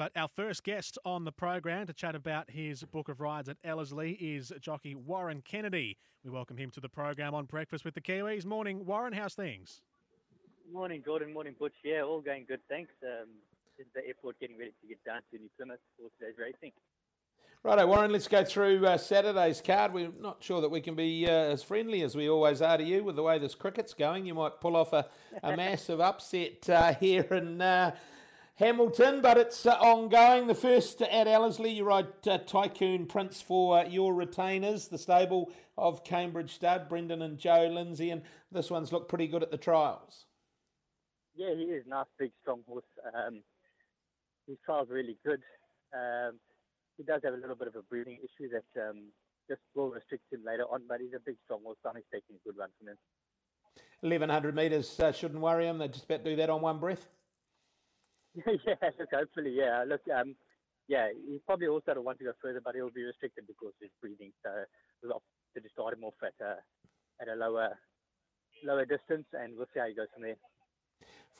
But our first guest on the program to chat about his book of rides at Ellerslie is jockey Warren Kennedy. We welcome him to the program on Breakfast with the Kiwis. Morning, Warren. How's things? Morning, Gordon. Morning, Butch. Yeah, all going good. Thanks. Um, this is the airport getting ready to get down to New Plymouth for today's racing. Righto, Warren, let's go through uh, Saturday's card. We're not sure that we can be uh, as friendly as we always are to you with the way this cricket's going. You might pull off a, a massive upset uh, here in uh, Hamilton, but it's uh, ongoing. The first at Ellerslie, you ride uh, Tycoon Prince for uh, your retainers, the stable of Cambridge Stud, Brendan and Joe Lindsay, and this one's looked pretty good at the trials. Yeah, he is a nice, big, strong horse. Um, his trial's really good. Um, he does have a little bit of a breathing issue that um, just will restrict him later on, but he's a big, strong horse. I'm expecting a good run from him. 1100 metres uh, shouldn't worry him. They just about do that on one breath. yeah, look, hopefully, yeah. Look, um, yeah, he probably also don't want to go further, but he'll be restricted because his breathing. So we'll opted to start him off at a, at a lower lower distance, and we'll see how he goes from there.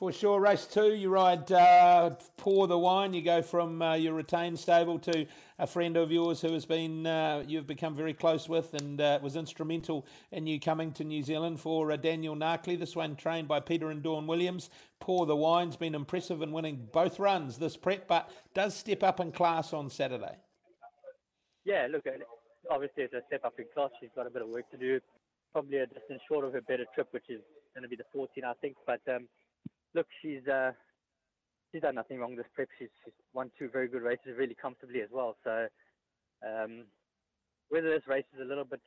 For sure, race two, you ride uh, Pour the Wine. You go from uh, your retained stable to a friend of yours who has been uh, you've become very close with and uh, was instrumental in you coming to New Zealand for uh, Daniel Narkley. This one trained by Peter and Dawn Williams. Pour the Wine's been impressive in winning both runs this prep, but does step up in class on Saturday. Yeah, look, obviously it's a step up in class. She's got a bit of work to do. Probably a distance short of her better trip, which is going to be the 14, I think. But um, look, she's uh, she's done nothing wrong with this prep. She's, she's won two very good races really comfortably as well. So um, whether this race is a little bit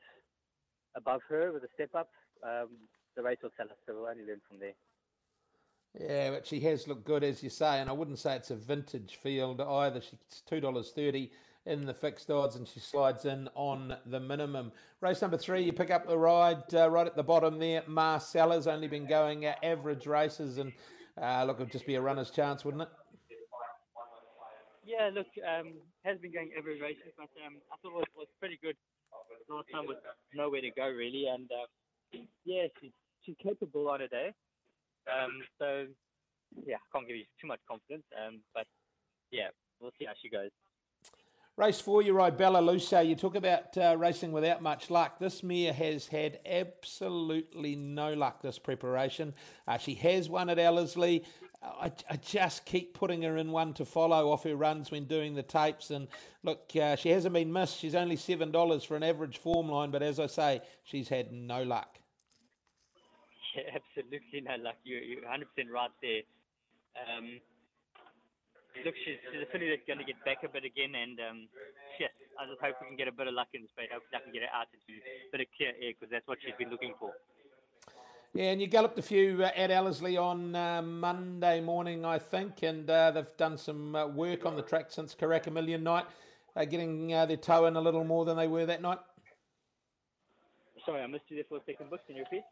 above her with a step up, um, the race will tell us. So we'll only learn from there. Yeah, but she has looked good, as you say, and I wouldn't say it's a vintage field either. She's two dollars thirty in the fixed odds, and she slides in on the minimum. Race number three, you pick up the ride uh, right at the bottom there. Marcella's only been going uh, average races, and uh, look, it'd just be a runner's chance, wouldn't it? Yeah, look, um, has been going average races, but um, I thought it was, pretty good. Last time was nowhere to go really, and uh, yeah, she's she's capable on a day. Um, so yeah, I can't give you too much confidence, um, but yeah, we'll see how she goes. Race four, you ride Bella Lucia. You talk about uh, racing without much luck. This mare has had absolutely no luck this preparation. Uh, she has won at Ellerslie. I, I, just keep putting her in one to follow off her runs when doing the tapes. And look, uh, she hasn't been missed. She's only $7 for an average form line, but as I say, she's had no luck. Yeah, absolutely no luck. You, you're 100% right there. Um, look, she's, she's a filly that's going to get back a bit again, and um, yes, I just hope we can get a bit of luck in space. Hopefully, I hope we can get her out into a bit of clear air because that's what she's been looking for. Yeah, and you galloped a few uh, at Ellerslie on uh, Monday morning, I think, and uh, they've done some uh, work on the track since Karaka Million night. They're getting uh, their toe in a little more than they were that night. Sorry, I missed you there for a second. Butch, can you repeat?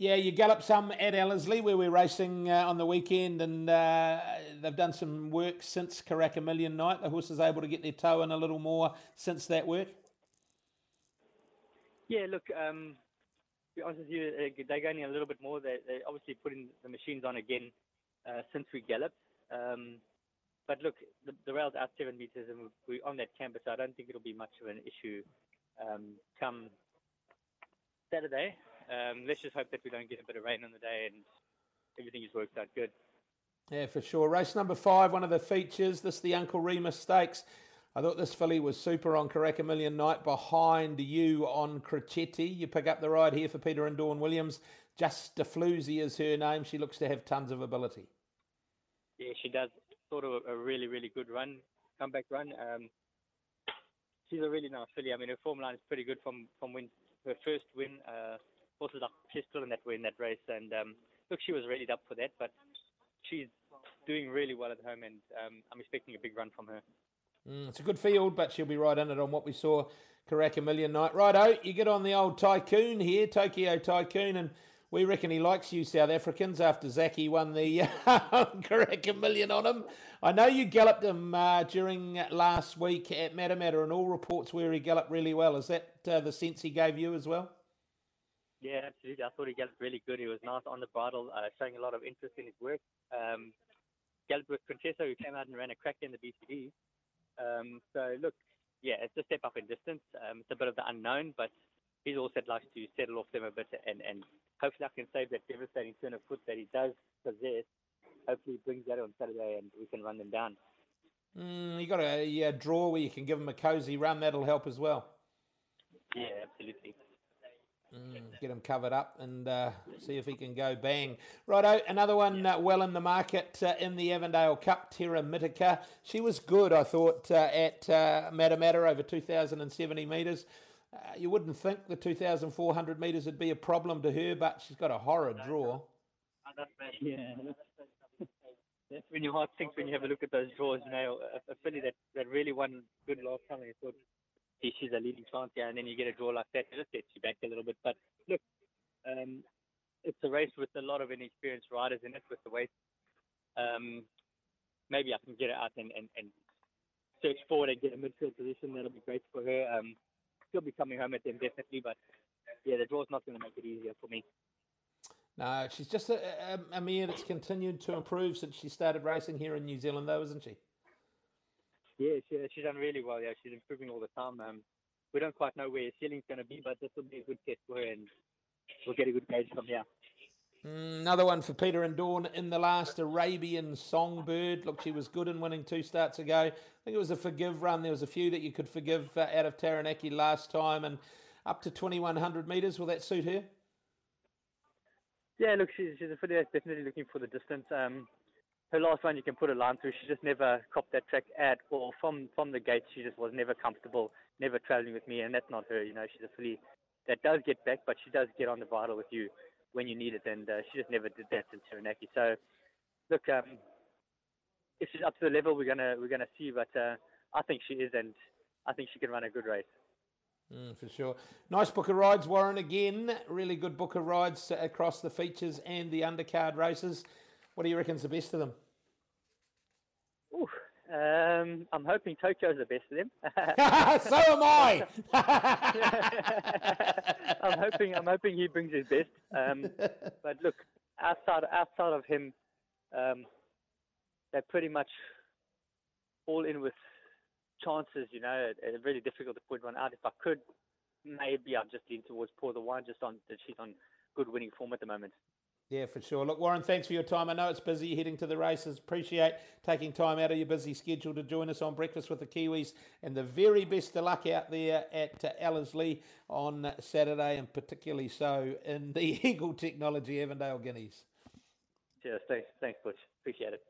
Yeah, you gallop some at Ellerslie where we're racing uh, on the weekend, and uh, they've done some work since Karaka Million night. The horse is able to get their toe in a little more since that work. Yeah, look, um, to be honest with you, uh, they're going a little bit more. They, they're obviously putting the machines on again uh, since we galloped. Um, but look, the, the rail's out seven meters, and we're on that canvas, so I don't think it'll be much of an issue um, come Saturday. Um, let's just hope that we don't get a bit of rain on the day and everything has worked out good. Yeah, for sure. Race number five, one of the features. This is the Uncle Remus Stakes. I thought this filly was super on Karaka Million night behind you on Crecchetti. You pick up the ride here for Peter and Dawn Williams. Just Floozy is her name. She looks to have tons of ability. Yeah, she does. Sort of a, a really, really good run, comeback run. Um, she's a really nice filly. I mean, her form line is pretty good from from when her first win. Uh, horses like she's still in that way in that race, and um, look, she was ready up for that, but she's doing really well at home, and um, I'm expecting a big run from her. Mm, it's a good field, but she'll be right in it on what we saw Karaka Million Night. Righto, you get on the old tycoon here, Tokyo Tycoon, and we reckon he likes you South Africans after Zaki won the Karaka Million on him. I know you galloped him uh, during last week at Matamata, and all reports where he galloped really well. Is that uh, the sense he gave you as well? Yeah, absolutely. I thought he galloped really good. He was nice on the bridle, uh, showing a lot of interest in his work. Um, galloped with Francesco, who came out and ran a crack in the BCD. Um, so, look, yeah, it's a step up in distance. Um, it's a bit of the unknown, but he's also likes to settle off them a bit, and, and hopefully I can save that devastating turn of foot that he does possess. Hopefully he brings that on Saturday, and we can run them down. Mm, you got a yeah, draw where you can give him a cosy run. That'll help as well. Yeah, absolutely. Mm, get him covered up and uh, see if he can go bang. Righto, another one uh, well in the market uh, in the Avondale Cup, Terra Mitica. She was good, I thought, uh, at uh, Matamata over 2,070 metres. Uh, you wouldn't think the 2,400 metres would be a problem to her, but she's got a horrid draw. Yeah, that's when your heart sinks when you have a look at those draws. You know, a, a filly that, that really won good last time, I thought she's a leading chance here, and then you get a draw like that, it just sets you back a little bit. But look, um, it's a race with a lot of inexperienced riders in it with the weight. Um, maybe I can get it out and, and, and search forward and get a midfield position. That'll be great for her. Um, she'll be coming home at them definitely, but yeah, the draw's not going to make it easier for me. No, she's just a, a, a mare that's continued to improve since she started racing here in New Zealand, though, isn't she? Yeah, she, she's done really well. Yeah, she's improving all the time. Um, we don't quite know where her ceiling's going to be, but this will be a good test for her, and we'll get a good gauge from here. Mm, another one for Peter and Dawn in the last Arabian Songbird. Look, she was good in winning two starts ago. I think it was a forgive run. There was a few that you could forgive uh, out of Taranaki last time, and up to 2100 metres. Will that suit her? Yeah, look, she's, she's a filly that's definitely looking for the distance. Um, her last one you can put a line through. She just never copped that track at all. From from the gate, she just was never comfortable, never traveling with me, and that's not her. You know, she's a filly that does get back, but she does get on the bridle with you when you need it, and uh, she just never did that in Taranaki. So, look, um, if she's up to the level, we're gonna we're gonna see, but uh, I think she is, and I think she can run a good race. Mm, for sure. Nice book of rides, Warren. Again, really good book of rides across the features and the undercard races. What do you reckon's the best of them? Ooh, um, I'm hoping Tokyo's the best of them. so am I. I'm hoping I'm hoping he brings his best. Um, but look, outside outside of him, um, they're pretty much all in with chances. You know, it's really difficult to put one out. If I could, maybe I'd just lean towards Pour the Wine, just on that she's on good winning form at the moment. Yeah, for sure. Look, Warren, thanks for your time. I know it's busy heading to the races. Appreciate taking time out of your busy schedule to join us on Breakfast with the Kiwis. And the very best of luck out there at uh, Ellerslie on Saturday, and particularly so in the Eagle Technology Avondale Guineas. Cheers. Thanks, thanks, Butch. Appreciate it.